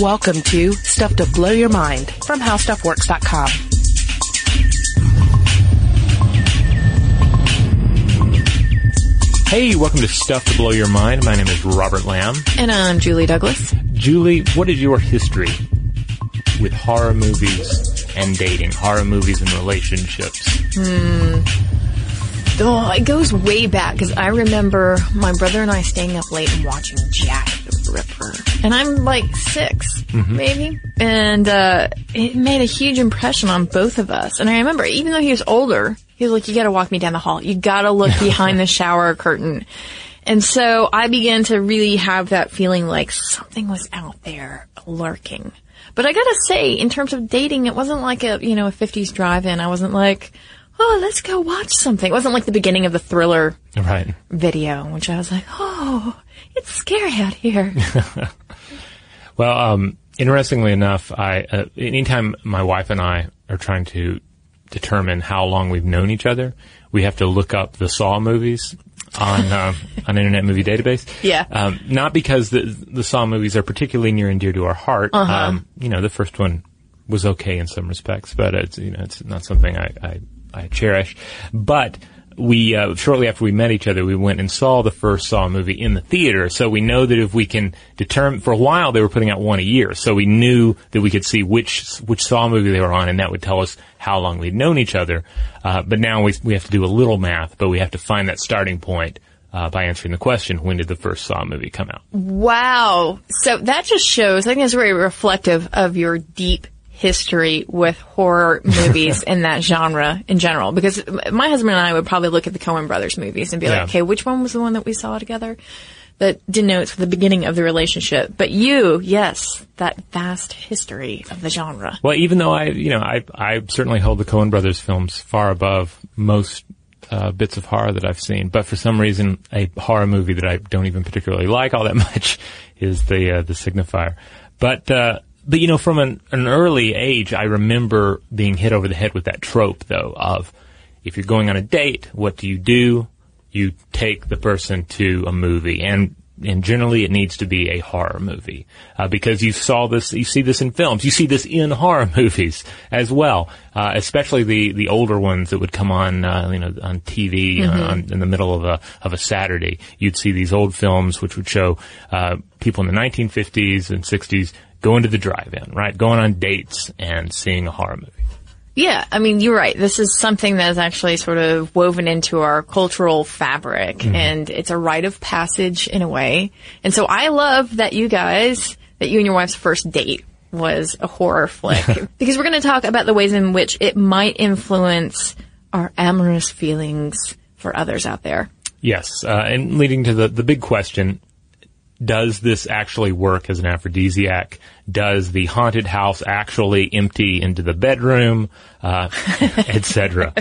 Welcome to Stuff to Blow Your Mind from HowStuffWorks.com. Hey, welcome to Stuff to Blow Your Mind. My name is Robert Lamb. And I'm Julie Douglas. Julie, what is your history with horror movies and dating? Horror movies and relationships? Hmm. Oh, it goes way back because I remember my brother and I staying up late and watching Jack the Ripper. And I'm like 6 Mm-hmm. maybe. And, uh, it made a huge impression on both of us. And I remember, even though he was older, he was like, you gotta walk me down the hall. You gotta look behind the shower curtain. And so I began to really have that feeling like something was out there lurking. But I gotta say, in terms of dating, it wasn't like a, you know, a 50s drive-in. I wasn't like, oh, let's go watch something. It wasn't like the beginning of the thriller Right. video, which I was like, oh, it's scary out here. Well, um, interestingly enough, I uh, anytime my wife and I are trying to determine how long we've known each other, we have to look up the Saw movies on uh, on Internet Movie Database. Yeah. Um, not because the the Saw movies are particularly near and dear to our heart. Uh-huh. Um, you know, the first one was okay in some respects, but it's you know it's not something I I, I cherish. But we uh, shortly after we met each other, we went and saw the first Saw movie in the theater. So we know that if we can determine, for a while they were putting out one a year, so we knew that we could see which which Saw movie they were on, and that would tell us how long we'd known each other. Uh, but now we we have to do a little math, but we have to find that starting point. Uh, by answering the question, when did the first Saw movie come out? wow. So that just shows, I think it's very reflective of your deep history with horror movies in that genre in general. Because my husband and I would probably look at the Coen brothers movies and be Yeah. like, okay, which one was the one that we saw together? That denotes the beginning of the relationship. But you, yes, that vast history of the genre. Well, even though I, you know, I, I certainly hold the Coen Brothers films far above most uh, bits of horror that I've seen, but for some reason, a horror movie that I don't even particularly like all that much is the uh, the Signifier. But uh, but you know, from an, an early age, I remember being hit over the head with that trope, though, of if you're going on a date, what do you do? You take the person to a movie, and and generally it needs to be a horror movie uh, because you saw this, you see this in films, you see this in horror movies as well, uh, especially the the older ones that would come on, uh, you know, on TV uh, on, in the middle of a of a Saturday. You'd see these old films which would show uh, people in the 1950s and 60s going to the drive-in, right, going on dates and seeing a horror movie. Yeah, I mean, you're right. This is something that is actually sort of woven into our cultural fabric, and it's a rite of passage in a way. And so I love that you guys, that you and your wife's first date was a horror flick, because we're going to talk about the ways in which it might influence our amorous feelings for others out there. Yes, uh, and leading to the, the big question, does this actually work as an aphrodisiac? Does the haunted house actually empty into the bedroom, uh, etc.?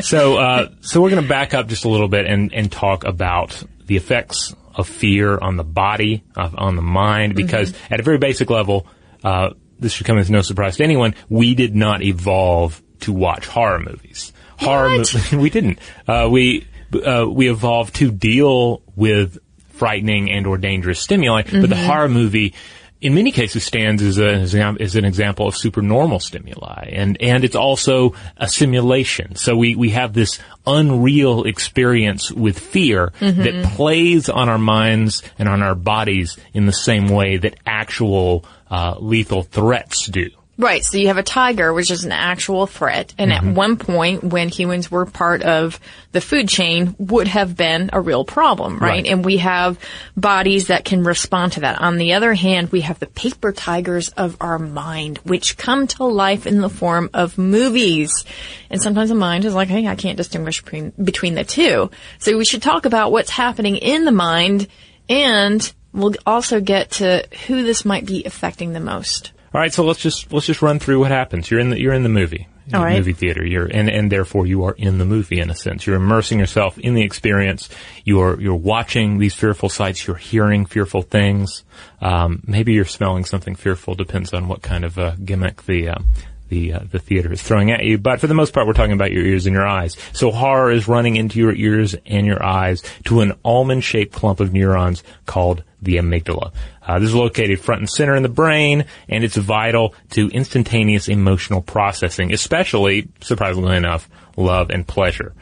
so, uh, so we're going to back up just a little bit and, and talk about the effects of fear on the body, of, on the mind, because at a very basic level, uh, this should come as no surprise to anyone. We did not evolve to watch horror movies. Horror movies, we didn't. Uh, we uh, we evolved to deal with frightening and or dangerous stimuli, but the horror movie. In many cases, stands as, a, as an example of supernormal stimuli, and and it's also a simulation. So we we have this unreal experience with fear that plays on our minds and on our bodies in the same way that actual uh, lethal threats do. Right. So you have a tiger, which is an actual threat. And at mm-hmm. one point, when humans were part of the food chain, would have been a real problem, right? Right. And we have bodies that can respond to that. On the other hand, we have the paper tigers of our mind, which come to life in the form of movies. And sometimes the mind is like, hey, I can't distinguish between, between the two. So we should talk about what's happening in the mind and we'll also get to who this might be affecting the most. All right, so let's just let's just run through what happens. You're in the you're in the movie, right. movie theater. You're and and therefore you are in the movie in a sense. You're immersing yourself in the experience. You're you're watching these fearful sights. You're hearing fearful things. Um, maybe you're smelling something fearful. Depends on what kind of uh, gimmick the uh, the uh, the theater is throwing at you. But for the most part, we're talking about your ears and your eyes. So horror is running into your ears and your eyes to an almond-shaped clump of neurons called the amygdala. Uh, this is located front and center in the brain, and it's vital to instantaneous emotional processing, especially, surprisingly enough, love and pleasure.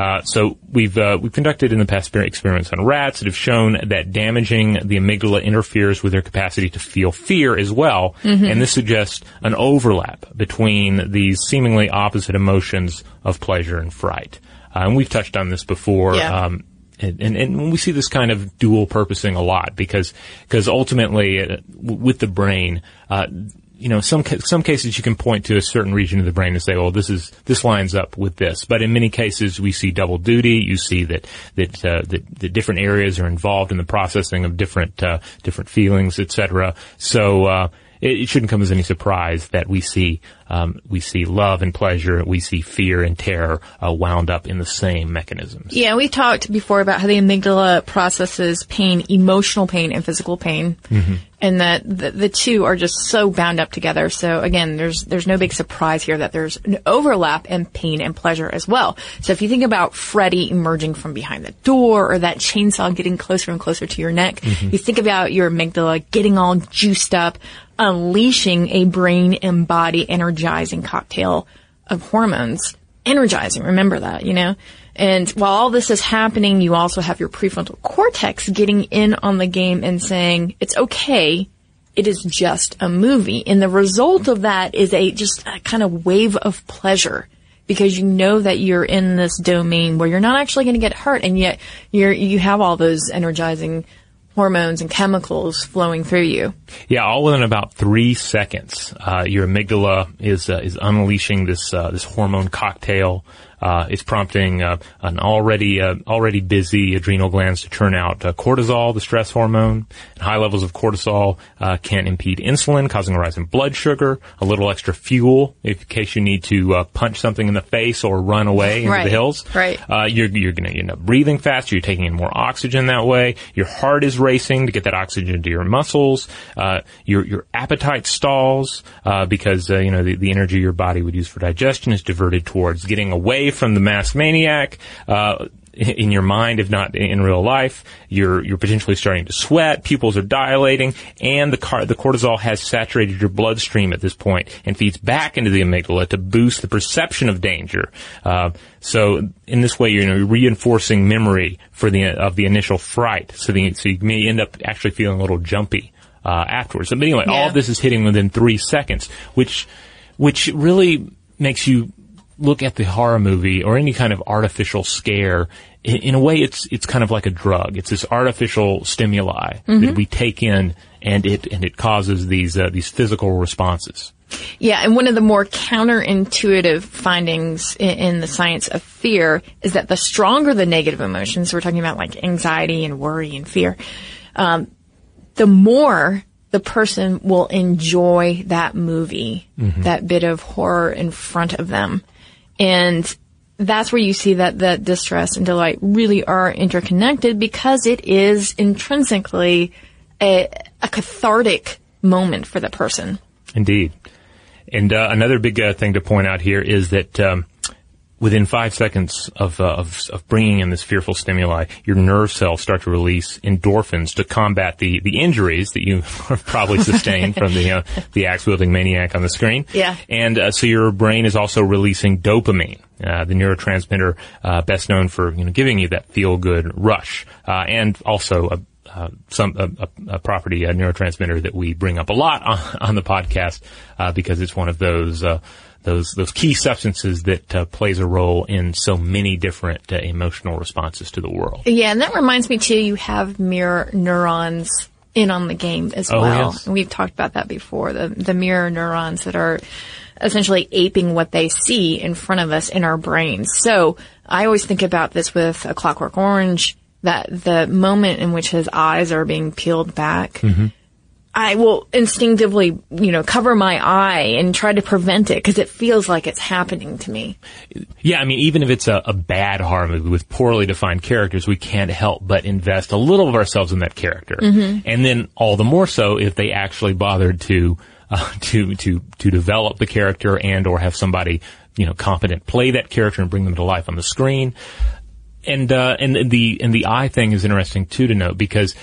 Uh, so we've uh, we've conducted in the past experiments on rats that have shown that damaging the amygdala interferes with their capacity to feel fear as well, mm-hmm. and this suggests an overlap between these seemingly opposite emotions of pleasure and fright. Uh, and we've touched on this before. Yeah. Um, and, and, and, we see this kind of dual purposing a lot because because ultimately uh, with the brain uh, you know, some some cases you can point to a certain region of the brain and say, "Well, this is this lines up with this." But in many cases, we see double duty. You see that that uh, that, that different areas are involved in the processing of different uh, different feelings, etc. So uh, it, it, shouldn't come as any surprise that we see um, we see love and pleasure, we see fear and terror uh, wound up in the same mechanisms. Yeah, we talked before about how the amygdala processes pain, emotional pain, and physical pain, mm-hmm. and that the, the, two are just so bound up together. So again, there's there's no big surprise here that there's an overlap in pain and pleasure as well. So if you think about Freddy emerging from behind the door, or that chainsaw getting closer and closer to your neck, mm-hmm. you think about your amygdala getting all juiced up unleashing a brain and body energizing cocktail of hormones. Energizing, remember that, you know? And while all this is happening, you also have your prefrontal cortex getting in on the game and saying, it's okay, it is just a movie. And the result of that is a just a kind of wave of pleasure because you know that you're in this domain where you're not actually going to get hurt and yet you're, you have all those energizing hormones and chemicals flowing through you. Yeah, all within about three seconds, uh, your amygdala is uh, is unleashing this uh, this hormone cocktail uh, it's prompting uh, an already uh, already busy adrenal glands to turn out uh, cortisol, the stress hormone. And high levels of cortisol uh, can impede insulin, causing a rise in blood sugar. A little extra fuel in case you need to uh, punch something in the face or run away into right. the hills. Right. you're you're going to end up breathing faster. You're taking in more oxygen that way. Your heart is racing to get that oxygen to your muscles. your your appetite stalls because you know the, the energy your body would use for digestion is diverted towards getting away from the mass maniac. Uh, in your mind, if not in real life, you're you're potentially starting to sweat, pupils are dilating, and the car, the cortisol has saturated your bloodstream at this point and feeds back into the amygdala to boost the perception of danger. Uh, so in this way, you're you know, reinforcing memory for the of the initial fright. So, the, so you may end up actually feeling a little jumpy uh, afterwards. But anyway, yeah. all of this is hitting within three seconds, which which really makes you look at the horror movie or any kind of artificial scare, in, in a way, it's it's kind of like a drug. It's this artificial stimuli mm-hmm. that we take in, and it and it causes these uh, these physical responses. Yeah, and one of the more counterintuitive findings in, in, the science of fear is that the stronger the negative emotions, we're talking about like anxiety and worry and fear, um, the more the person will enjoy that movie, mm-hmm. that bit of horror in front of them. And that's where you see that the distress and delight really are interconnected because it is intrinsically a, a cathartic moment for the person. Indeed. And uh, another big uh, thing to point out here is that um, within five seconds of, uh, of, of bringing in this fearful stimuli, your nerve cells start to release endorphins to combat the, the injuries that you probably sustained from the uh, the axe wielding maniac on the screen. Yeah. And uh, so your brain is also releasing dopamine, uh, the neurotransmitter uh, best known for you know giving you that feel good rush, uh, and also a uh, some a, a, property, a neurotransmitter that we bring up a lot on, on the podcast uh, because it's one of those uh, those those key substances that uh, plays a role in so many different uh, emotional responses to the world. Yeah, and that reminds me too. You have mirror neurons in on the game as oh, well, yes. and we've talked about that before. The the mirror neurons that are essentially aping what they see in front of us in our brains. So I always think about this with a Clockwork Orange. That the moment in which his eyes are being peeled back. Mm-hmm I will instinctively, you know, cover my eye and try to prevent it because it feels like it's happening to me. Yeah, I mean, even if it's a, a, bad horror movie with poorly defined characters, we can't help but invest a little of ourselves in that character. Mm-hmm. And then all the more so if they actually bothered to uh, to to to develop the character and or have somebody you know competent play that character and bring them to life on the screen. And uh, and the and the eye thing is interesting too to note because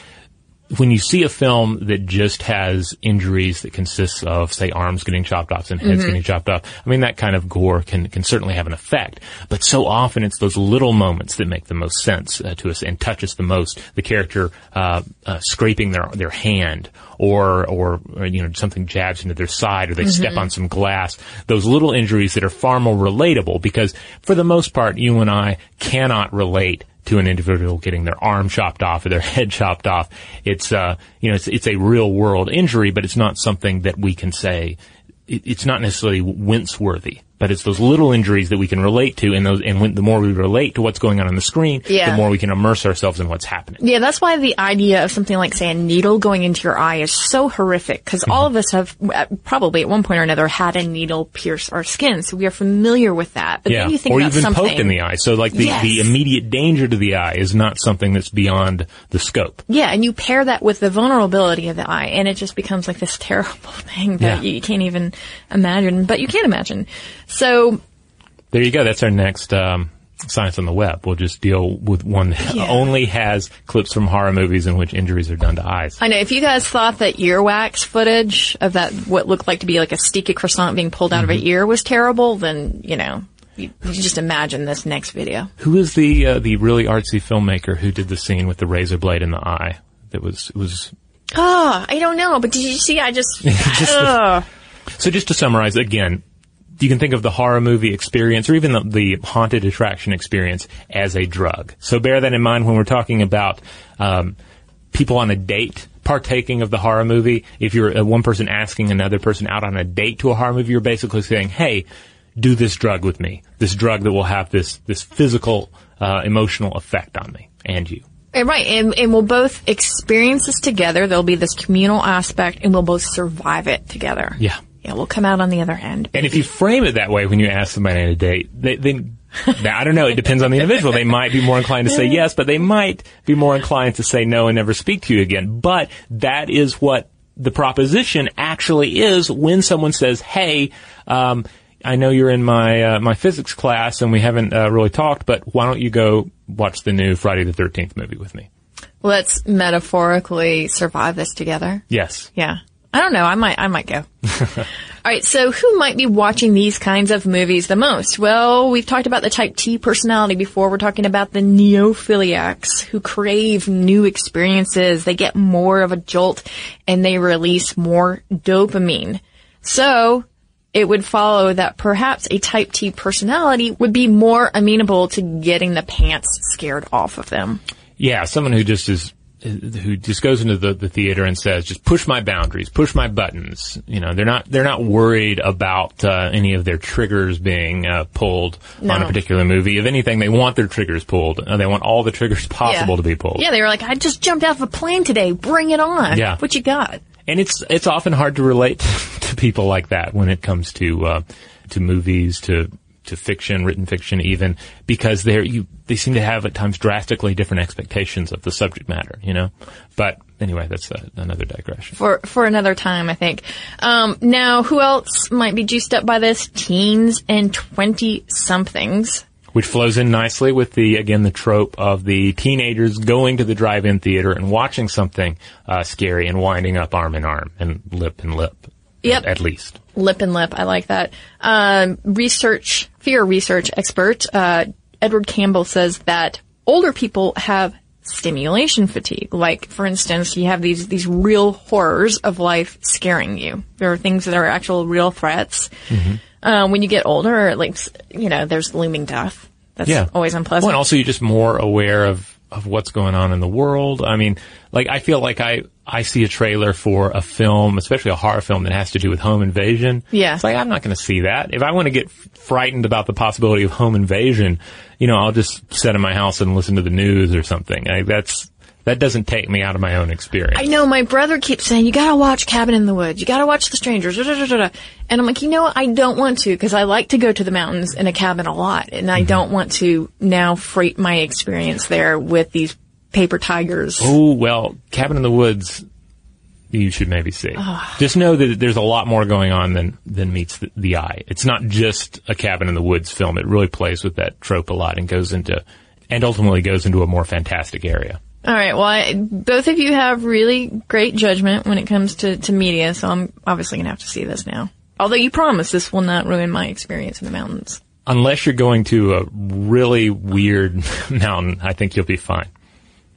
when you see a film that just has injuries that consists of, say, arms getting chopped off and heads getting chopped off, I mean, that kind of gore can, can certainly have an effect. But so often it's those little moments that make the most sense uh, to us and touch us the most. The character, uh, uh, scraping their, their hand or, or, or, you know, something jabs into their side or they step on some glass. Those little injuries that are far more relatable because for the most part, you and I cannot relate to an individual getting their arm chopped off or their head chopped off. It's, uh, you know, it's, it's a real world injury, but it's not something that we can say, it, it's not necessarily wince worthy. But it's those little injuries that we can relate to, and those, and when, the more we relate to what's going on on the screen, Yeah. the more we can immerse ourselves in what's happening. Yeah, that's why the idea of something like, say, a needle going into your eye is so horrific because Mm-hmm. all of us have uh, probably at one point or another had a needle pierce our skin, so we are familiar with that. But Yeah, then you think or about even something. poked in the eye. So, like the, Yes. the immediate danger to the eye is not something that's beyond the scope. Yeah, and you pair that with the vulnerability of the eye, and it just becomes like this terrible thing that Yeah. you can't even imagine, but you can imagine. So, There you go. That's our next um, science on the web. We'll just deal with one that Yeah. only has clips from horror movies in which injuries are done to eyes. I know if you guys thought that earwax footage of that, what looked like to be like a sticky croissant being pulled out of an Mm-hmm. ear was terrible, then, you know, you, you just imagine this next video. Who is the uh, the really artsy filmmaker who did the scene with the razor blade in the eye? That was it was. Oh, I don't know, but did you see? I just, Just So just to summarize again, you can think of the horror movie experience or even the, the haunted attraction experience as a drug. So bear that in mind when we're talking about um, people on a date partaking of the horror movie. If you're uh, one person asking another person out on a date to a horror movie, you're basically saying, "Hey, do this drug with me. This drug that will have this this physical, uh, emotional effect on me and you." And right, and, and we'll both experience this together. There'll be this communal aspect, and we'll both survive it together. Yeah. Yeah, we'll come out on the other end. And if you frame it that way when you ask somebody on a date, they, they now, I don't know. It depends on the individual. They might be more inclined to say yes, but they might be more inclined to say no and never speak to you again. But that is what the proposition actually is when someone says, "Hey, um, I know you're in my uh, my physics class and we haven't uh, really talked, but why don't you go watch the new Friday the Thirteenth movie with me?" Let's metaphorically survive this together. Yes. Yeah. I don't know. I might, I might go. All right. So who might be watching these kinds of movies the most? Well, we've talked about the type T personality before. We're talking about the neophiliacs who crave new experiences. They get more of a jolt and they release more dopamine. So it would follow that perhaps a type T personality would be more amenable to getting the pants scared off of them. Yeah, someone who just is who just goes into the, the theater and says, "Just push my boundaries, push my buttons." You know, they're not they're not worried about uh, any of their triggers being uh, pulled on a particular movie. If anything, they want their triggers pulled. Uh, they want all the triggers possible Yeah. to be pulled. Yeah, they were like, I just jumped off a plane today. Bring it on. Yeah. What you got? and it's it's often hard to relate to people like that when it comes to uh, to movies to to fiction, written fiction, even because they're you they seem to have at times drastically different expectations of the subject matter. You know, but anyway, that's uh, another digression. For, for another time, I think. Um, now, who else might be juiced up by this? Teens and 20 somethings. which flows in nicely with the again the trope of the teenagers going to the drive-in theater and watching something uh, scary and winding up arm in arm and lip in lip. Yep. At least. Lip and lip. I like that. Um, research, fear research expert, uh, Edward Campbell says that older people have stimulation fatigue. Like, for instance, you have these, these real horrors of life scaring you. There are things that are actual real threats. Um, when you get older, like, you know, there's looming death. That's Yeah. always unpleasant. Well, and also you're just more aware of of what's going on in the world. I mean, like I feel like I I see a trailer for a film, especially a horror film that has to do with home invasion. Yeah. It's like I'm not going to see that. If I want to get frightened about the possibility of home invasion, you know, I'll just sit in my house and listen to the news or something. Like that's that doesn't take me out of my own experience. I know my brother keeps saying you gotta watch Cabin in the Woods, you gotta watch The Strangers, da, da, da, da, da." and I'm like, you know what? I don't want to because I like to go to the mountains in a cabin a lot, and Mm-hmm. I don't want to now freight my experience there with these paper tigers. Oh well, Cabin in the Woods. you should maybe see. Just know that there's a lot more going on than than meets the, the eye. It's not just a cabin in the woods film. It really plays with that trope a lot and goes into and ultimately goes into a more fantastic area. All right. Well, I, both of you have really great judgment when it comes to, to media, so I'm obviously going to have to see this now. Although you promise this will not ruin my experience in the mountains. Unless you're going to a really weird mountain, I think you'll be fine.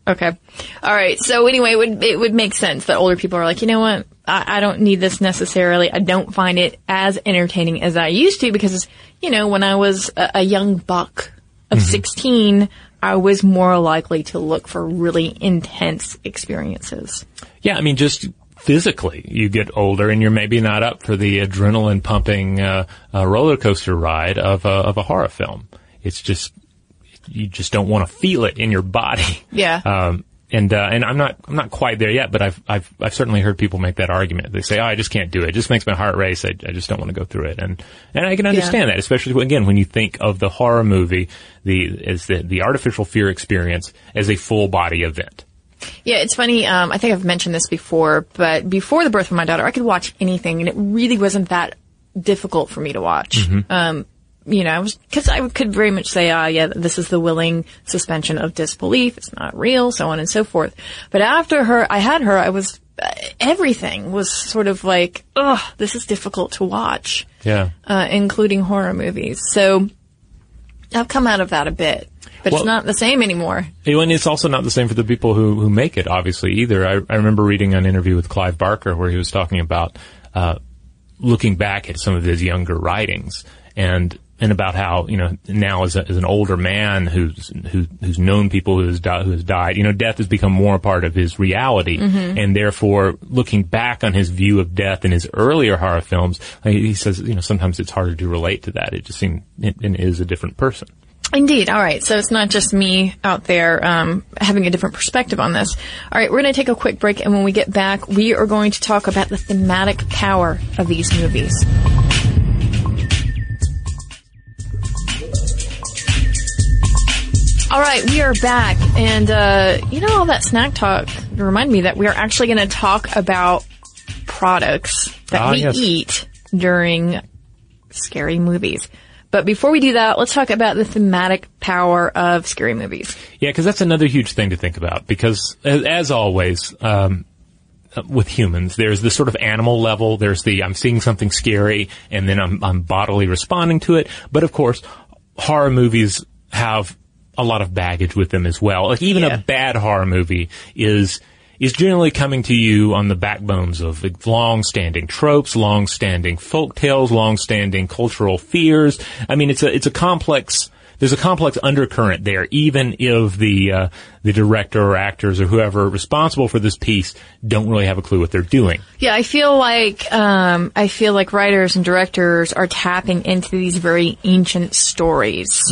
Okay. All right. So anyway, it would, it would make sense that older people are like, you know what? I, I don't need this necessarily. I don't find it as entertaining as I used to because, you know, when I was a, a young buck of mm-hmm. 16, I was more likely to look for really intense experiences. Yeah, I mean, just physically, you get older and you're maybe not up for the adrenaline pumping uh, uh, roller coaster ride of a, of a horror film. It's just you just don't want to feel it in your body. Yeah. Um, and uh, and I'm not I'm not quite there yet, but I've I've I've certainly heard people make that argument. They say, "Oh, I just can't do it. It just makes my heart race. I, I just don't want to go through it." And and I can understand that, especially again when you think of the horror movie, the as the the artificial fear experience as a full body event. Yeah, it's funny. Um, I think I've mentioned this before, but before the birth of my daughter, I could watch anything, and it really wasn't that difficult for me to watch. Um, you know, because I could very much say, ah, yeah, this is the willing suspension of disbelief. It's not real, so on and so forth. But after her, I had her. I was uh, everything was sort of like, ugh, this is difficult to watch, Yeah. uh, including horror movies. So I've come out of that a bit, but Well- it's not the same anymore. And it's also not the same for the people who, who make it, obviously, either. I, I remember reading an interview with Clive Barker where he was talking about uh, looking back at some of his younger writings and and about how you know now as, a, as an older man who's who, who's known people who has di- who has died, you know, death has become more a part of his reality, and therefore looking back on his view of death in his earlier horror films, he he says you know sometimes it's harder to relate to that. It just seems it, it is a different person. Indeed. All right. So it's not just me out there um, having a different perspective on this. All right. We're going to take a quick break, and when we get back, we are going to talk about the thematic power of these movies. All right, we are back, and uh, you know all that snack talk reminded me that we are actually going to talk about products that Ah, we yes. eat during scary movies. But before we do that, let's talk about the thematic power of scary movies. Yeah, because that's another huge thing to think about. Because as, as always, um, with humans, there's this sort of animal level. There's the I'm seeing something scary, and then I'm I'm bodily responding to it. But of course, horror movies have a lot of baggage with them as well. Like even Yeah. a bad horror movie is is generally coming to you on the backbones of long-standing tropes, long-standing folk tales, long-standing cultural fears. I mean, it's a it's a complex. There's a complex undercurrent there, even if the uh, the director or actors or whoever responsible for this piece don't really have a clue what they're doing. Yeah, I feel like um, I feel like writers and directors are tapping into these very ancient stories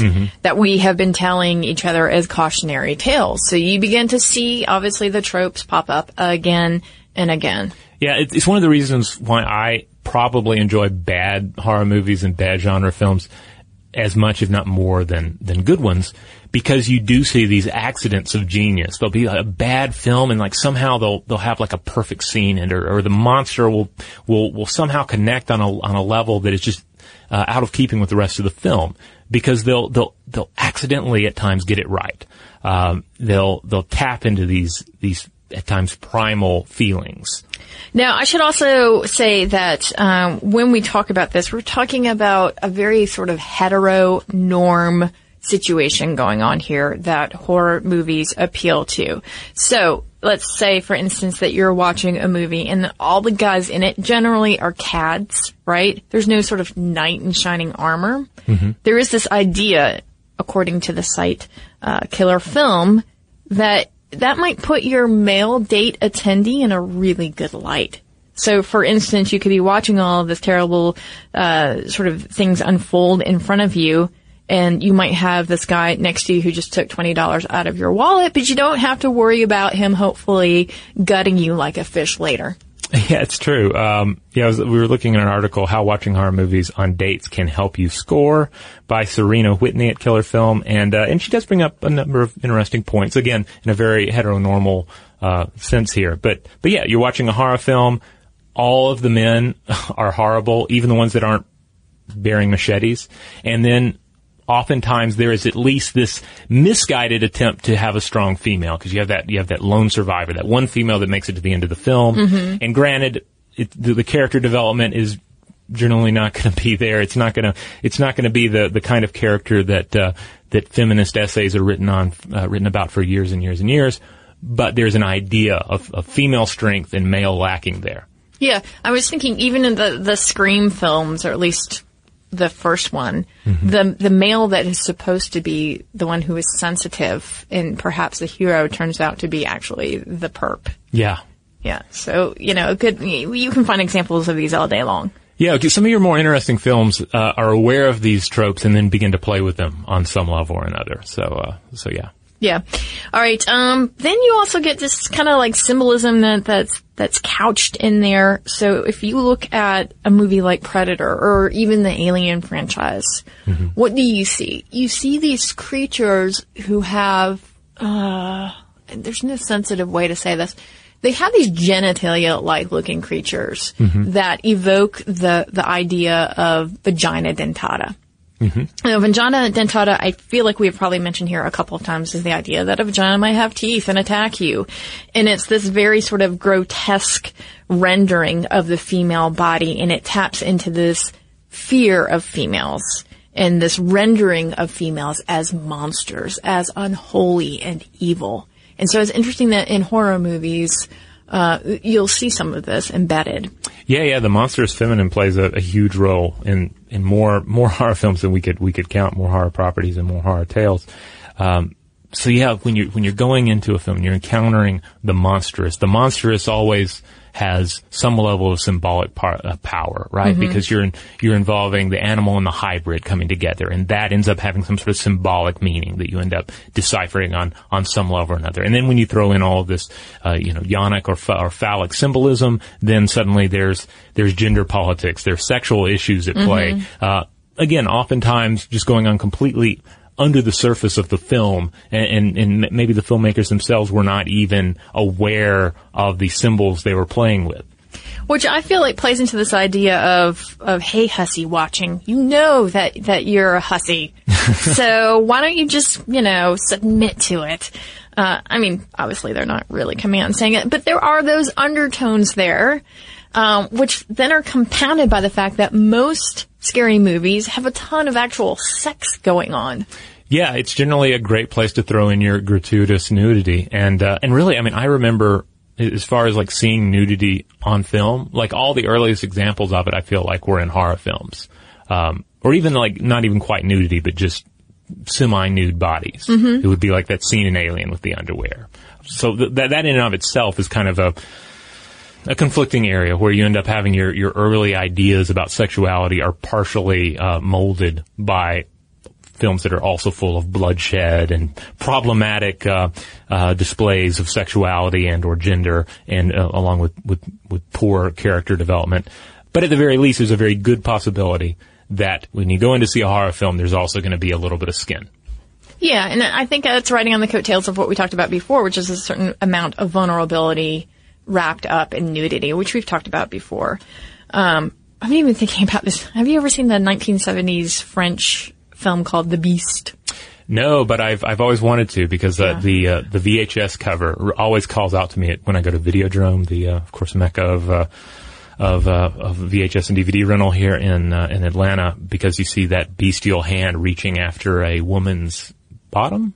that we have been telling each other as cautionary tales. So you begin to see, obviously, the tropes pop up again and again. Yeah, it's one of the reasons why I probably enjoy bad horror movies and bad genre films as much, if not more, than than good ones, because you do see these accidents of genius. There'll be a bad film, and like somehow they'll they'll have like a perfect scene, and or, or the monster will will will somehow connect on a on a level that is just uh, out of keeping with the rest of the film, because they'll they'll they'll accidentally at times get it right. Um, they'll they'll tap into these these at times primal feelings. Now, I should also say that um, when we talk about this, we're talking about a very sort of hetero norm situation going on here that horror movies appeal to. So, let's say, for instance, that you're watching a movie and all the guys in it generally are cads, right? There's no sort of knight in shining armor. There is this idea, according to the site uh, Killer Film, that that might put your male date attendee in a really good light. So, for instance, you could be watching all of this terrible uh, sort of things unfold in front of you, and you might have this guy next to you who just took twenty dollars out of your wallet, but you don't have to worry about him hopefully gutting you like a fish later. Yeah, it's true. Um, yeah, was, we were looking at an article, How Watching Horror Movies on Dates Can Help You Score by Serena Whitney at Killer Film. And, uh, and she does bring up a number of interesting points, again, in a very heteronormal, uh, sense here. But, but yeah, you're watching a horror film. All of the men are horrible, even the ones that aren't bearing machetes. And then oftentimes there is at least this misguided attempt to have a strong female because you have that you have that lone survivor, that one female that makes it to the end of the film. Mm-hmm. And granted, it, the, the character development is generally not going to be there. It's not going to it's not going to be the the kind of character that uh, that feminist essays are written on uh, written about for years and years and years. But there's an idea of, of female strength and male lacking there. Yeah, I was thinking even in the the Scream films, or at least the first one, the the male that is supposed to be the one who is sensitive and perhaps the hero turns out to be actually the perp. Yeah. Yeah, so you know, could you can find examples of these all day long. Yeah, okay, some of your more interesting films uh, are aware of these tropes and then begin to play with them on some level or another. So, uh, so yeah. Yeah. All right. Um, then you also get this kind of like symbolism that that's that's couched in there. So if you look at a movie like Predator or even the Alien franchise, what do you see? You see these creatures who have uh, there's no sensitive way to say this. They have these genitalia-like looking creatures that evoke the the idea of vagina dentata. Now, vagina dentata, I feel like we've probably mentioned here a couple of times, is the idea that a vagina might have teeth and attack you. And it's this very sort of grotesque rendering of the female body, and it taps into this fear of females and this rendering of females as monsters, as unholy and evil. And so it's interesting that in horror movies, uh, you'll see some of this embedded. Yeah, yeah. The monstrous feminine plays a, a huge role in in more more horror films than we could we could count, more horror properties and more horror tales. Um, so yeah, when you when you're going into a film, you're encountering the monstrous. The monstrous always has some level of symbolic par- uh, power, right? Because you're in, you're involving the animal and the hybrid coming together, and that ends up having some sort of symbolic meaning that you end up deciphering on on some level or another. And then when you throw in all of this, uh, you know, yonic or, ph- or phallic symbolism, then suddenly there's there's gender politics, there's sexual issues at play. Uh, again, oftentimes just going on completely under the surface of the film, and, and, and maybe the filmmakers themselves were not even aware of the symbols they were playing with. Which I feel like plays into this idea of, of, hey, hussy watching. You know that, that you're a hussy. so why don't you just, you know, submit to it? Uh, I mean, obviously they're not really coming out and saying it, but there are those undertones there, um, which then are compounded by the fact that most scary movies have a ton of actual sex going on. Yeah, it's generally a great place to throw in your gratuitous nudity, and uh, and really, I mean, I remember as far as like seeing nudity on film, like all the earliest examples of it, I feel like were in horror films, um, or even like not even quite nudity, but just semi-nude bodies. It would be like that scene in Alien with the underwear. So th- that that in and of itself is kind of a a conflicting area where you end up having your, your early ideas about sexuality are partially uh, molded by films that are also full of bloodshed and problematic uh, uh, displays of sexuality and or gender, and uh, along with, with with poor character development. But at the very least, there's a very good possibility that when you go in to see a horror film, there's also going to be a little bit of skin. Yeah, and I think that's riding on the coattails of what we talked about before, which is a certain amount of vulnerability wrapped up in nudity, which we've talked about before. Um, I'm even thinking about this. Have you ever seen the 1970s French film called The Beast? No, but I've I've always wanted to because uh, Yeah. the uh, the VHS cover always calls out to me when I go to Videodrome, the uh, of course mecca of uh, of uh, of VHS and DVD rental here in uh, in Atlanta, because you see that bestial hand reaching after a woman's bottom,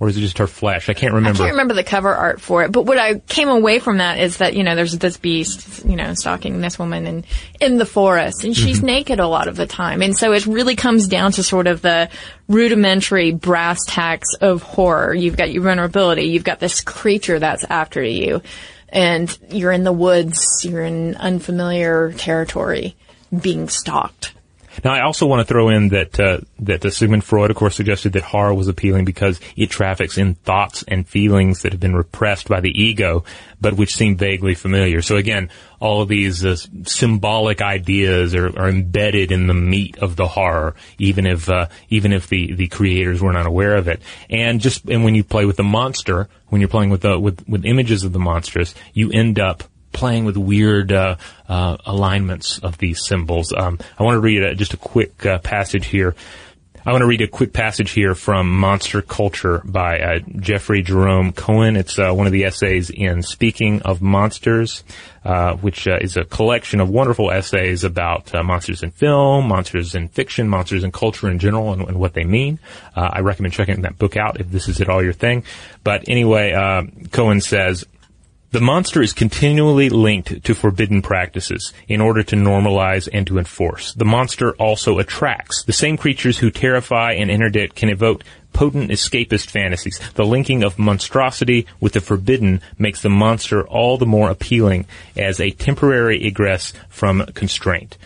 or is it just her flesh? I can't remember. I can't remember the cover art for it, but what I came away from that is that, you know, there's this beast, you know, stalking this woman in, in the forest and she's mm-hmm. naked a lot of the time. And so it really comes down to sort of the rudimentary brass tacks of horror. You've got your vulnerability. You've got this creature that's after you and you're in the woods. You're in unfamiliar territory being stalked. Now, I also want to throw in that uh, that Sigmund Freud, of course, suggested that horror was appealing because it traffics in thoughts and feelings that have been repressed by the ego, but which seem vaguely familiar. So again, all of these uh, symbolic ideas are, are, embedded in the meat of the horror, even if uh, even if the, the creators were not aware of it. And just and when you play with the monster, when you're playing with the with with images of the monsters, you end up playing with weird uh, uh, alignments of these symbols. Um, I want to read uh, just a quick uh, passage here. I want to read a quick passage here from Monster Culture by uh, Jeffrey Jerome Cohen. It's uh, one of the essays in Speaking of Monsters, which is a collection of wonderful essays about monsters in film, monsters in fiction, monsters in culture in general, and, and what they mean. I recommend checking that book out if this is at all your thing. But anyway, Cohen says, the monster is continually linked to forbidden practices in order to normalize and to enforce. The monster also attracts. The same creatures who terrify and interdict can evoke potent escapist fantasies. The linking of monstrosity with the forbidden makes the monster all the more appealing as a temporary egress from constraint.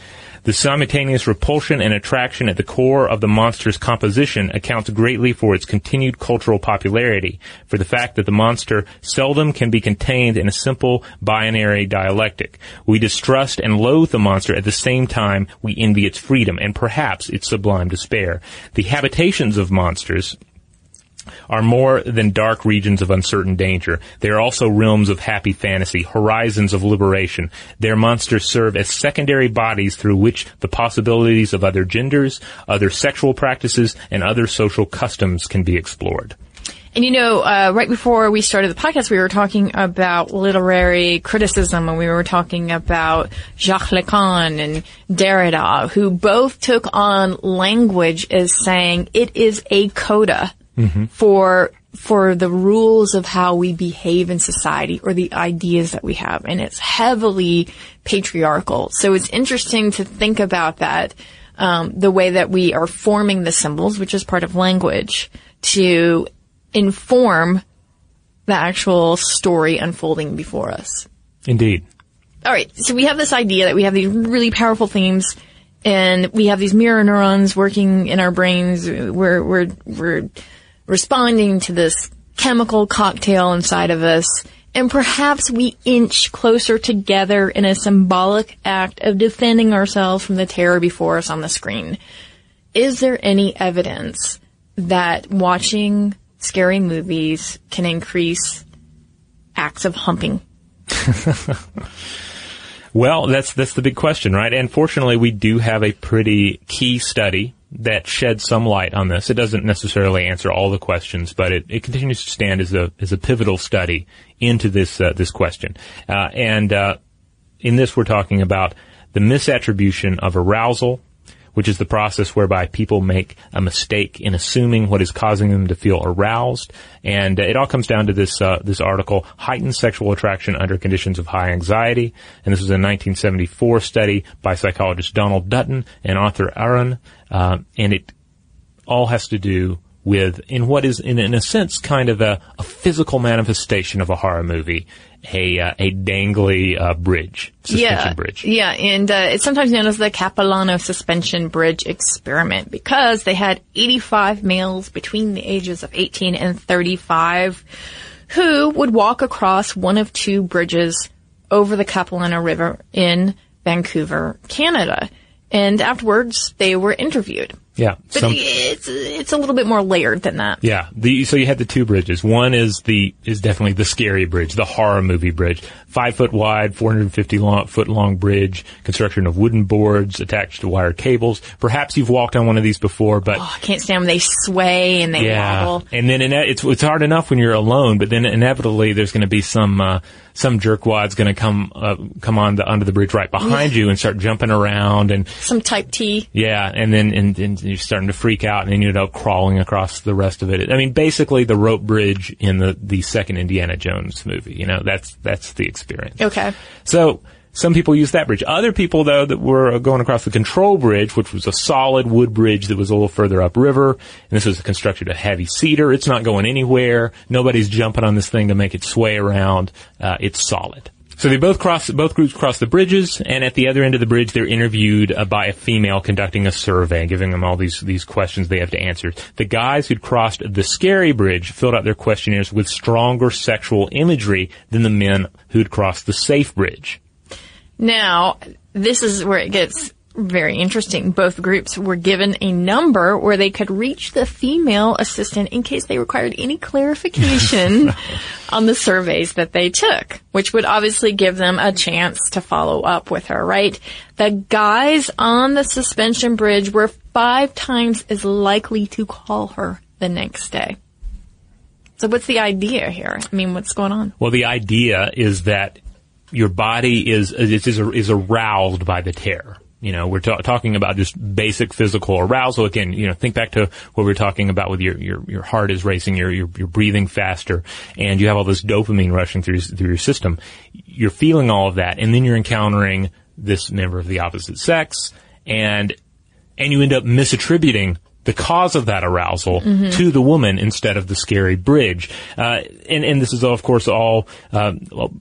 The simultaneous repulsion and attraction at the core of the monster's composition accounts greatly for its continued cultural popularity, for the fact that the monster seldom can be contained in a simple binary dialectic. We distrust and loathe the monster at the same time we envy its freedom and perhaps its sublime despair. The habitations of monsters, are more than dark regions of uncertain danger. They are also realms of happy fantasy, horizons of liberation. Their monsters serve as secondary bodies through which the possibilities of other genders, other sexual practices, and other social customs can be explored. And you know, uh, right before we started the podcast, we were talking about literary criticism, and we were talking about Jacques Lacan and Derrida, who both took on language as saying it is a coda mm-hmm. for for the rules of how we behave in society or the ideas that we have. And it's heavily patriarchal. So it's interesting to think about that, um, the way that we are forming the symbols, which is part of language, to inform the actual story unfolding before us. Indeed. All right. So we have this idea that we have these really powerful themes and we have these mirror neurons working in our brains. We're, we're, we're responding to this chemical cocktail inside of us, and perhaps we inch closer together in a symbolic act of defending ourselves from the terror before us on the screen. Is there any evidence that watching scary movies can increase acts of humping? well, that's that's the big question, right? And fortunately, we do have a pretty key study that sheds some light on this. It doesn't necessarily answer all the questions, but it, it continues to stand as a as a pivotal study into this uh, this question. Uh, and uh, in this, we're talking about the misattribution of arousal which is the process whereby people make a mistake in assuming what is causing them to feel aroused. And uh, it all comes down to this uh, this article: heightened sexual attraction under conditions of high anxiety. And this was a 1974 study by psychologist Donald Dutton and Arthur Aron, uh, and it all has to do with in what is in, in a sense kind of a, a physical manifestation of a horror movie a uh, a dangly uh, bridge, suspension yeah, bridge. Yeah, and uh, it's sometimes known as the Capilano suspension bridge experiment because they had 85 males between the ages of 18 and 35 who would walk across one of two bridges over the Capilano River in Vancouver, Canada. And afterwards, they were interviewed. Yeah, but some, it's it's a little bit more layered than that. Yeah, the so you had the two bridges. One is the is definitely the scary bridge, the horror movie bridge, five foot wide, 450 long, foot long bridge, construction of wooden boards attached to wire cables. Perhaps you've walked on one of these before, but oh, I can't stand when they sway and they yeah. wobble. And then it's it's hard enough when you're alone, but then inevitably there's going to be some. Uh, some jerkwad's going to come uh, come on the under the bridge right behind you and start jumping around and some type T. Yeah, and then and, and you're starting to freak out, and then you end up crawling across the rest of it. I mean, basically the rope bridge in the the second Indiana Jones movie. You know, that's that's the experience. Okay. So some people use that bridge. Other people, though, that were going across the control bridge, which was a solid wood bridge that was a little further upriver, and this was constructed of heavy cedar. It's not going anywhere. Nobody's jumping on this thing to make it sway around. Uh, it's solid. So they both cross, both groups cross the bridges, and at the other end of the bridge, they're interviewed uh, by a female conducting a survey, giving them all these these questions they have to answer. The guys who'd crossed the scary bridge filled out their questionnaires with stronger sexual imagery than the men who'd crossed the safe bridge. Now, this is where it gets very interesting. Both groups were given a number where they could reach the female assistant in case they required any clarification on the surveys that they took, which would obviously give them a chance to follow up with her, right? The guys on the suspension bridge were five times as likely to call her the next day. So what's the idea here? I mean, what's going on? Well, the idea is that your body is is is, is aroused by the tear. You know, we're ta- talking about just basic physical arousal. Again, you know, think back to what we were talking about with your, your, your heart is racing, you're, you're, you're breathing faster, and you have all this dopamine rushing through, through your system. You're feeling all of that, and then you're encountering this member of the opposite sex, and, and you end up misattributing the cause of that arousal mm-hmm. to the woman instead of the scary bridge. Uh, and, and this is, of course, all, uh, well,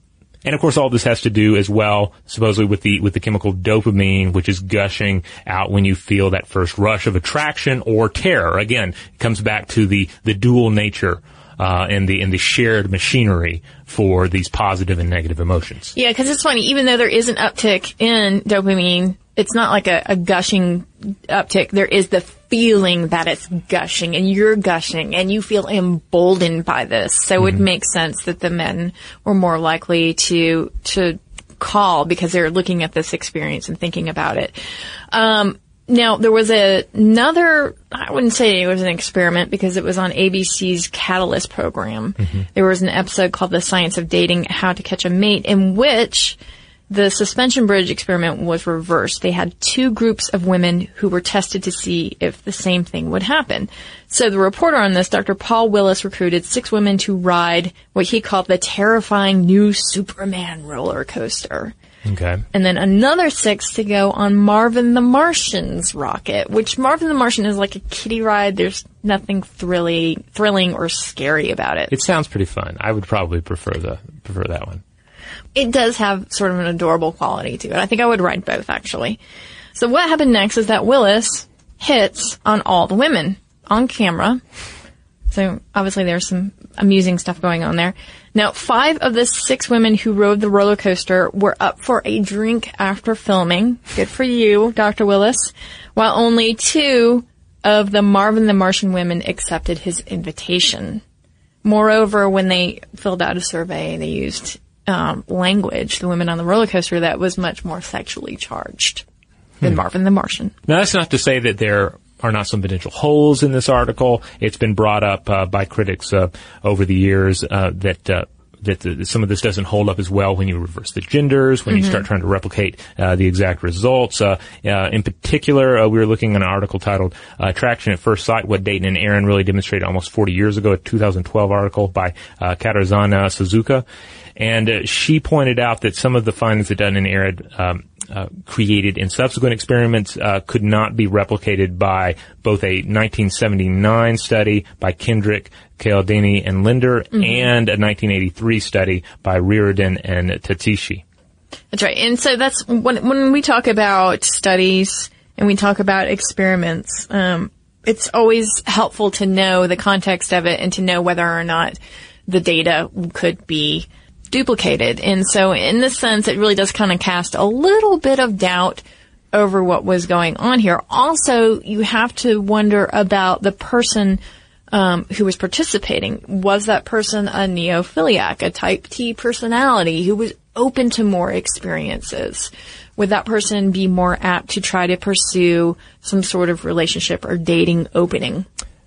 and of course, all this has to do as well, supposedly with the with the chemical dopamine, which is gushing out when you feel that first rush of attraction or terror. Again, it comes back to the the dual nature uh, and the and the shared machinery for these positive and negative emotions. Yeah, because it's funny. Even though there is an uptick in dopamine, it's not like a, a gushing uptick. There is the feeling that it's gushing and you're gushing and you feel emboldened by this. So mm-hmm. it makes sense that the men were more likely to, to call because they're looking at this experience and thinking about it. Um, now there was a, another, I wouldn't say it was an experiment because it was on ABC's Catalyst program. Mm-hmm. There was an episode called The Science of Dating, How to Catch a Mate in which the suspension bridge experiment was reversed. They had two groups of women who were tested to see if the same thing would happen. So the reporter on this, Dr. Paul Willis, recruited six women to ride what he called the terrifying new Superman roller coaster. Okay. And then another six to go on Marvin the Martian's rocket, which Marvin the Martian is like a kiddie ride. There's nothing thrilly, thrilling or scary about it. It sounds pretty fun. I would probably prefer the prefer that one it does have sort of an adorable quality to it. I think I would ride both actually. So what happened next is that Willis hits on all the women on camera. So obviously there's some amusing stuff going on there. Now, five of the six women who rode the roller coaster were up for a drink after filming. Good for you, Dr. Willis. While only two of the Marvin the Martian women accepted his invitation. Moreover, when they filled out a survey, they used um, language, the women on the roller coaster, that was much more sexually charged than hmm. Marvin the Martian. Now, that's not to say that there are not some potential holes in this article. It's been brought up uh, by critics uh, over the years uh, that uh, that the, some of this doesn't hold up as well when you reverse the genders, when mm-hmm. you start trying to replicate uh, the exact results. Uh, uh, in particular, uh, we were looking at an article titled "Attraction at First Sight: What Dutton and Aron Really Demonstrated Almost 40 Years Ago," a 2012 article by uh, Katarzyna Suzuka, and uh, she pointed out that some of the findings that Dutton and Aron um, uh, created in subsequent experiments uh, could not be replicated by both a 1979 study by Kenrick, Cialdini, and Linder, mm-hmm. and a 1983 study by Riordan and Tedeschi. That's right. And so that's when when we talk about studies and we talk about experiments, um, it's always helpful to know the context of it and to know whether or not the data could be duplicated. And so in this sense, it really does kind of cast a little bit of doubt over what was going on here. Also, you have to wonder about the person um, who was participating. Was that person a neophiliac, a type T personality who was open to more experiences? Would that person be more apt to try to pursue some sort of relationship or dating opening?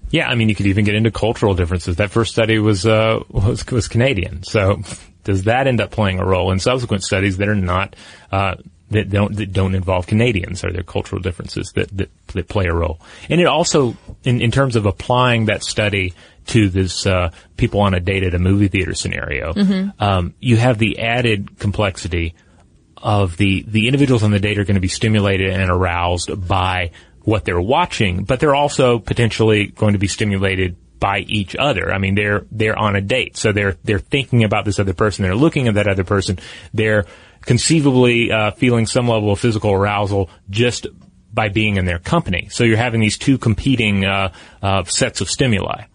Yeah, I mean, you could even get into cultural differences. That first study was uh, was was Canadian, so does that end up playing a role in subsequent studies that are not uh, that don't that don't involve Canadians? Are there cultural differences that that, that play a role? And it also, in, in terms of applying that study to this uh, people on a date at a movie theater scenario, mm-hmm. um, you have the added complexity of the the individuals on the date are going to be stimulated and aroused by what they're watching, but they're also potentially going to be stimulated by each other. I mean, they're they're on a date, so they're they're thinking about this other person. They're looking at that other person. They're conceivably uh, feeling some level of physical arousal just by being in their company. So you're having these two competing uh, uh, sets of stimuli.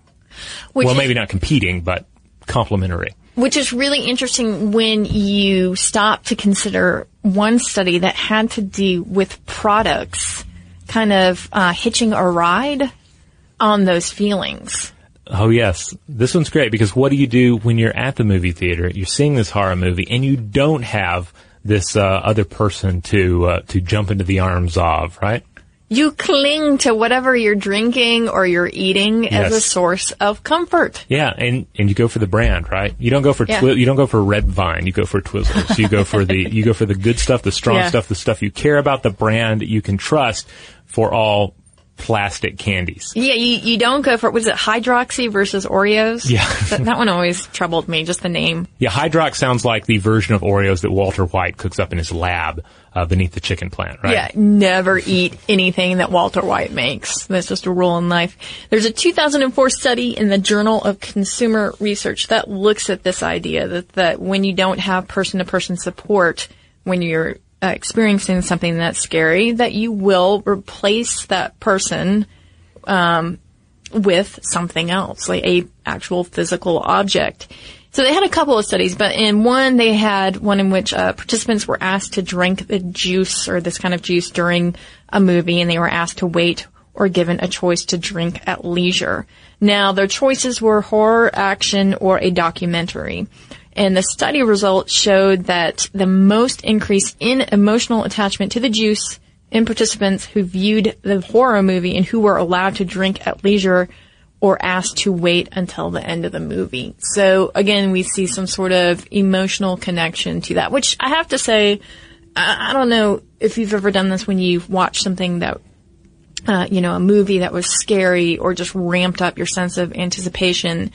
Which well, maybe not competing, but complementary. Which is really interesting when you stop to consider one study that had to do with products kind of uh, hitching a ride on those feelings. Oh yes, this one's great because what do you do when you're at the movie theater? You're seeing this horror movie and you don't have this uh, other person to uh, to jump into the arms of, right? You cling to whatever you're drinking or you're eating as a source of comfort. Yeah, and and you go for the brand, right? You don't go for Yeah. twi- you don't go for red vine. You go for Twizzlers. you go for the you go for the good stuff, the strong Yeah. stuff, the stuff you care about, the brand that you can trust for all plastic candies. Yeah, you, you don't go for, was it hydroxy versus Oreos? Yeah. that, that one always troubled me, just the name. Yeah, Hydrox sounds like the version of Oreos that Walter White cooks up in his lab uh, beneath the chicken plant, right? Yeah, never eat anything that Walter White makes. That's just a rule in life. There's a 2004 study in the Journal of Consumer Research that looks at this idea that, that when you don't have person-to-person support, when you're uh, experiencing something that's scary, that you will replace that person um, with something else, like a actual physical object. So they had a couple of studies, but in one they had one in which uh, participants were asked to drink the juice or this kind of juice during a movie, and they were asked to wait or given a choice to drink at leisure. Now their choices were horror, action, or a documentary. And the study results showed that the most increase in emotional attachment to the juice in participants who viewed the horror movie and who were allowed to drink at leisure or asked to wait until the end of the movie. So again, we see some sort of emotional connection to that, which I have to say, I, I don't know if you've ever done this when you've watched something that uh, you know, a movie that was scary or just ramped up your sense of anticipation.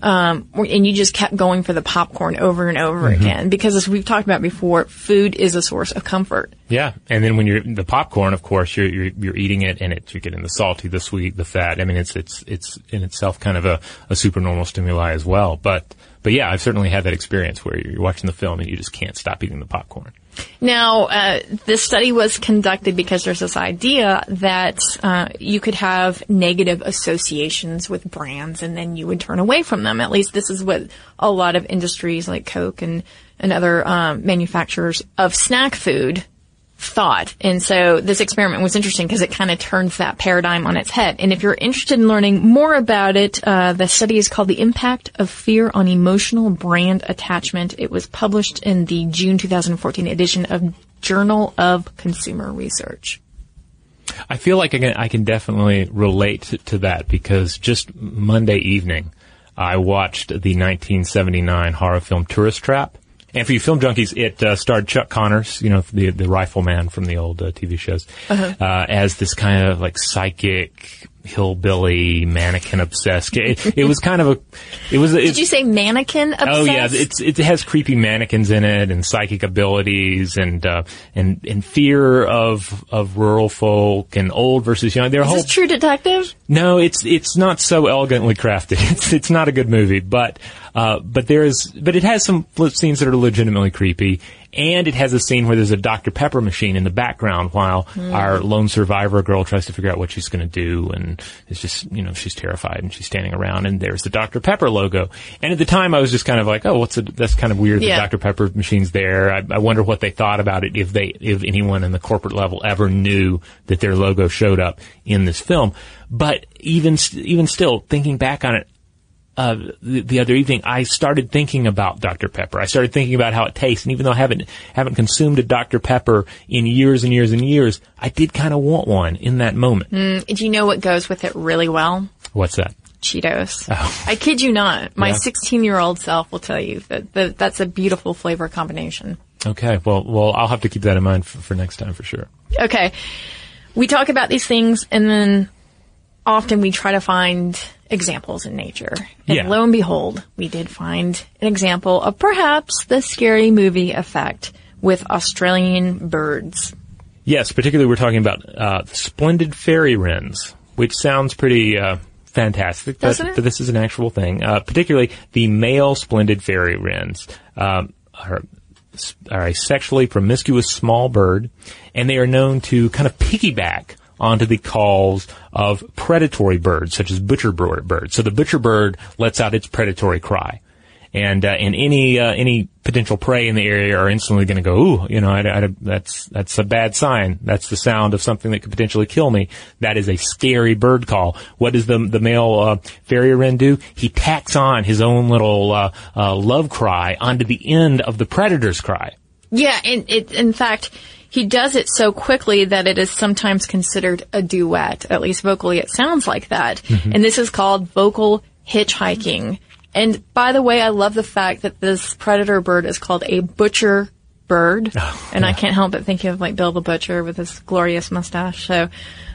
Um, and you just kept going for the popcorn over and over again because as we've talked about before, food is a source of comfort. Yeah, and then when you're the popcorn, of course, you're you're, you're eating it, and it you're getting the salty, the sweet, the fat. I mean, it's it's it's in itself kind of a, a super normal stimuli as well. But but yeah, I've certainly had that experience where you're watching the film and you just can't stop eating the popcorn. Now, uh, this study was conducted because there's this idea that uh, you could have negative associations with brands and then you would turn away from them. At least this is what a lot of industries like Coke and, and other um, manufacturers of snack food thought. And so this experiment was interesting because it kind of turns that paradigm on its head. And if you're interested in learning more about it, uh, the study is called The Impact of Fear on Emotional Brand Attachment. It was published in the June 2014 edition of Journal of Consumer Research. I feel like I can, I can definitely relate to, to that because just Monday evening, I watched the 1979 horror film Tourist Trap. And for you film junkies, it uh, starred Chuck Connors, you know, the the rifleman from the old uh, TV shows, uh as this kind of like psychic hillbilly mannequin obsessed. It, it was kind of a, it was. It, Did you say mannequin obsessed? Oh yeah, it's it has creepy mannequins in it and psychic abilities and uh, and and fear of of rural folk and old versus young. They're Is whole this True Detective? no, it's it's not so elegantly crafted. It's it's not a good movie, but uh, but there is but it has some flip scenes that are legitimately creepy, and it has a scene where there's a Dr Pepper machine in the background while our lone survivor girl tries to figure out what she's going to do, and it's just you know she's terrified and she's standing around, and there's the Dr Pepper logo, and at the time I was just kind of like, oh, what's a, that's kind of weird. Yeah. The Dr Pepper machine's there. I, I wonder what they thought about it if they if anyone in the corporate level ever knew that their logo showed up in this film. But even even still, thinking back on it, uh, the, the other evening, I started thinking about Dr Pepper. I started thinking about how it tastes, and even though I haven't haven't consumed a Dr Pepper in years and years and years, I did kind of want one in that moment. Do you know what goes with it really well? What's that? Cheetos. Oh. I kid you not. My Yeah. 16 year old self will tell you that, that that's a beautiful flavor combination. Okay, well, well, I'll have to keep that in mind for, for next time for sure. Okay. We talk about these things and then often we try to find examples in nature. And Yeah. lo and behold, we did find an example of perhaps the scary movie effect with Australian birds. Yes, particularly we're talking about uh, splendid fairy wrens, which sounds pretty uh, fantastic, but, Doesn't it? but this is an actual thing. Uh, particularly the male splendid fairy wrens um, are, are a sexually promiscuous small bird, and they are known to kind of piggyback onto the calls of predatory birds, such as butcher bir- birds. So the butcher bird lets out its predatory cry. And, uh, and any, uh, any potential prey in the area are instantly going to go, ooh, you know, I, I- that's, that's a bad sign. That's the sound of something that could potentially kill me. That is a scary bird call. What does the, the male, uh, fairy wren do? He tacks on his own little, uh, uh, love cry onto the end of the predator's cry. Yeah, and it, in fact, he does it so quickly that it is sometimes considered a duet. At least vocally, it sounds like that. Mm-hmm. And this is called vocal hitchhiking. And by the way, I love the fact that this predator bird is called a butcher bird. and I can't help but think of like Bill the Butcher with his glorious mustache. So,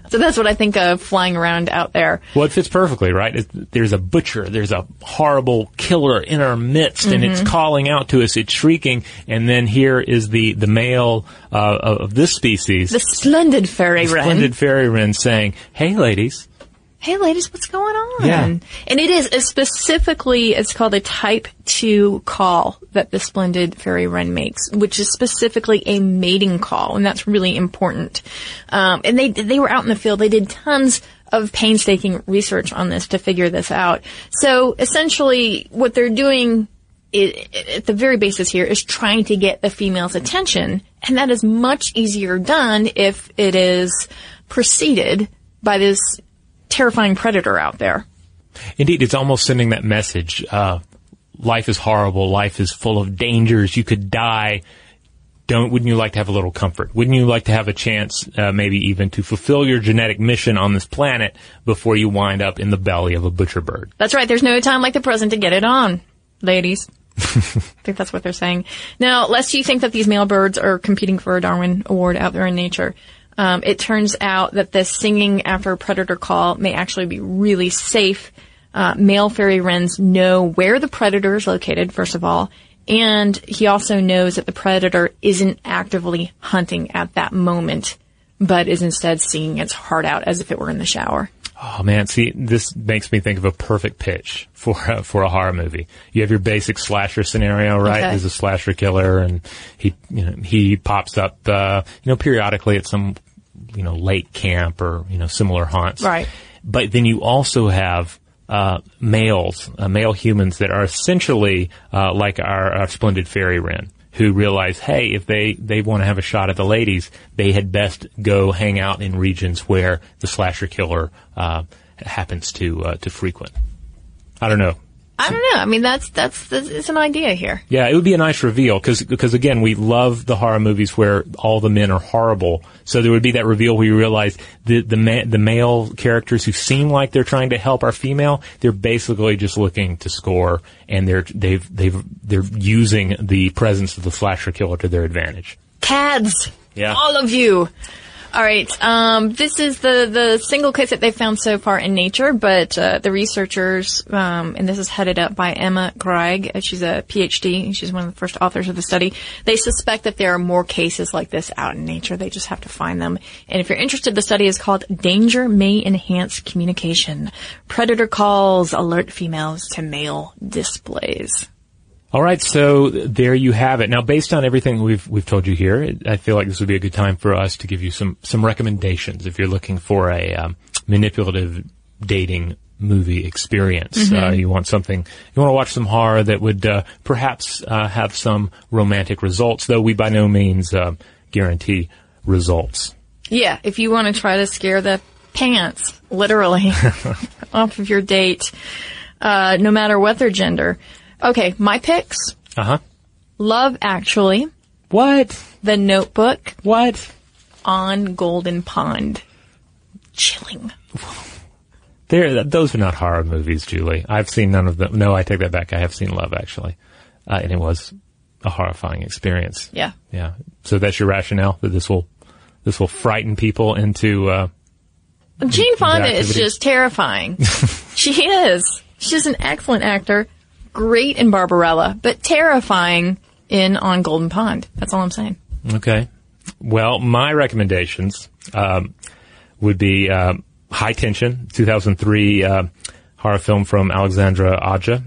so that's what I think of flying around out there. Well, it fits perfectly, right? It, there's a butcher, there's a horrible killer in our midst, and it's calling out to us, it's shrieking, and then here is the, the male uh, of this species, The splendid fairy wren. splendid fairy wren, saying, "Hey, ladies, hey ladies, what's going on? Yeah. And it is it's specifically, it's called a type 2 call that the splendid fairy wren makes, which is specifically a mating call, and that's really important. Um, and they, they were out in the field, they did tons of painstaking research on this to figure this out. So essentially, what they're doing i at the very basis here is trying to get the female's attention, and that is much easier done if it is preceded by this terrifying predator out there. Indeed, it's almost sending that message. Uh, life is horrible. Life is full of dangers. You could die. Don't, wouldn't you like to have a little comfort? Wouldn't you like to have a chance, uh, maybe even to fulfill your genetic mission on this planet before you wind up in the belly of a butcher bird? That's right. There's no time like the present to get it on, ladies. I think that's what they're saying. Now, lest you think that these male birds are competing for a Darwin Award out there in nature, um, it turns out that the singing after a predator call may actually be really safe. Uh, male fairy wrens know where the predator is located, first of all, and he also knows that the predator isn't actively hunting at that moment, but is instead singing its heart out as if it were in the shower. Oh man, see, this makes me think of a perfect pitch for a, for a horror movie. You have your basic slasher scenario, right? Okay. There's a slasher killer, and he, you know, he pops up, uh, you know, periodically at some, you know, lake camp or you know similar haunts. Right. But then you also have uh, males, uh, male humans that are essentially uh, like our, our splendid fairy wren. Who realize, hey, if they, they want to have a shot at the ladies, they had best go hang out in regions where the slasher killer uh, happens to uh, to frequent. I don't know. I don't know. I mean, that's that's, that's it's an idea here. Yeah, it would be a nice reveal because because again, we love the horror movies where all the men are horrible. So there would be that reveal where you realize the the ma- the male characters who seem like they're trying to help our female, they're basically just looking to score, and they're they've they've they're using the presence of the slasher killer to their advantage. Cads. Yeah. All of you. All right. Um, this is the, the single case that they've found so far in nature, but uh, the researchers, um, and this is headed up by Emma Greig. uh, She's a PhD. She's one of the first authors of the study. They suspect that there are more cases like this out in nature. They just have to find them. And if you're interested, the study is called "Danger May Enhance Communication: Predator Calls Alert Females to Male Displays." All right, so there you have it. Now, based on everything we've we've told you here, I feel like this would be a good time for us to give you some some recommendations if you're looking for a um, manipulative dating movie experience. Uh, you want something, you want to watch some horror that would uh, perhaps uh, have some romantic results, though we by no means uh, guarantee results. Yeah, if you want to try to scare the pants, literally, off of your date, uh, no matter what their gender. Okay, my picks. Uh huh. Love Actually, What? The Notebook, What? On Golden Pond. Chilling. There, those are not horror movies, Julie. I've seen none of them. No, I take that back. I have seen Love actually, uh, and it was a horrifying experience. Yeah. Yeah. So that's your rationale that this will this will frighten people into. Uh, Jane Fonda is just terrifying. she is. She's an excellent actor, great in Barbarella, but terrifying in On Golden Pond. That's all I'm saying. okay. Well, my recommendations um, would be um, High Tension, 2003 uh, horror film from Alexandre Aja,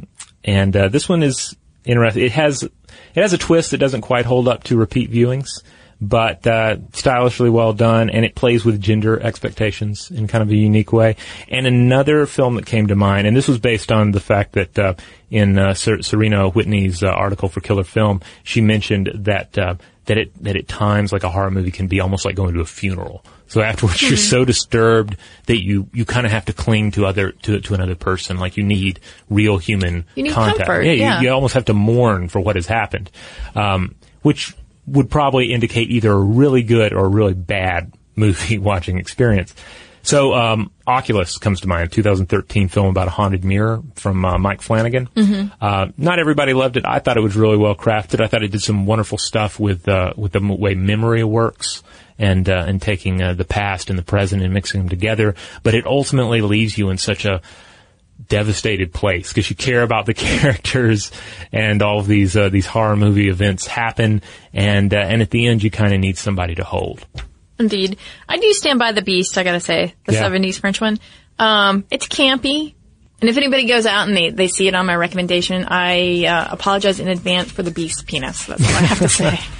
and uh, this one is interesting. It has it has a twist that doesn't quite hold up to repeat viewings, but uh, stylishly well done, and it plays with gender expectations in kind of a unique way. And another film that came to mind, and this was based on the fact that uh, in uh, Ser- Serena Whitney's uh, article for Killer Film, she mentioned that uh, that it that at times like a horror movie can be almost like going to a funeral. So afterwards, you're so disturbed that you you kind of have to cling to other to to another person. Like you need real human You need contact. comfort, yeah, yeah. You, you almost have to mourn for what has happened, um, which would probably indicate either a really good or a really bad movie watching experience. So, um, Oculus comes to mind, 2013 film about a haunted mirror from uh, Mike Flanagan. Uh, not everybody loved it. I thought it was really well crafted. I thought it did some wonderful stuff with uh, with the way memory works and uh, and taking uh, the past and the present and mixing them together. But it ultimately leaves you in such a devastated place because you care about the characters and all of these uh, these horror movie events happen and uh, and at the end you kind of need somebody to hold. Indeed. I do stand by the beast, I gotta say. The Yeah. 70s French one. Um, it's campy. And if anybody goes out and they, they see it on my recommendation, I uh, apologize in advance for the beast penis. That's all I have to say.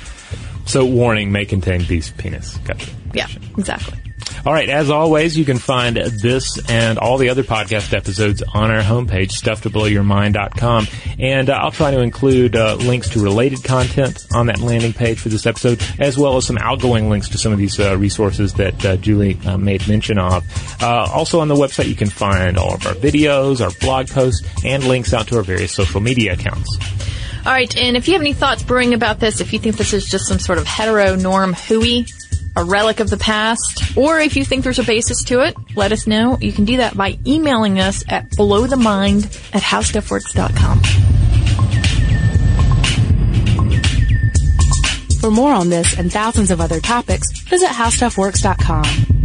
So warning may contain beast penis. Gotcha. yeah, exactly. All right. As always, you can find this and all the other podcast episodes on our homepage, stufftoblowyourmind.com. And uh, I'll try to include uh, links to related content on that landing page for this episode, as well as some outgoing links to some of these uh, resources that uh, Julie uh, made mention of. Uh, also on the website, you can find all of our videos, our blog posts, and links out to our various social media accounts. All right, and if you have any thoughts brewing about this, if you think this is just some sort of hetero norm hooey, a relic of the past, or if you think there's a basis to it, let us know. You can do that by emailing us at blowthemind at howstuffworks.com. For more on this and thousands of other topics, visit howstuffworks.com.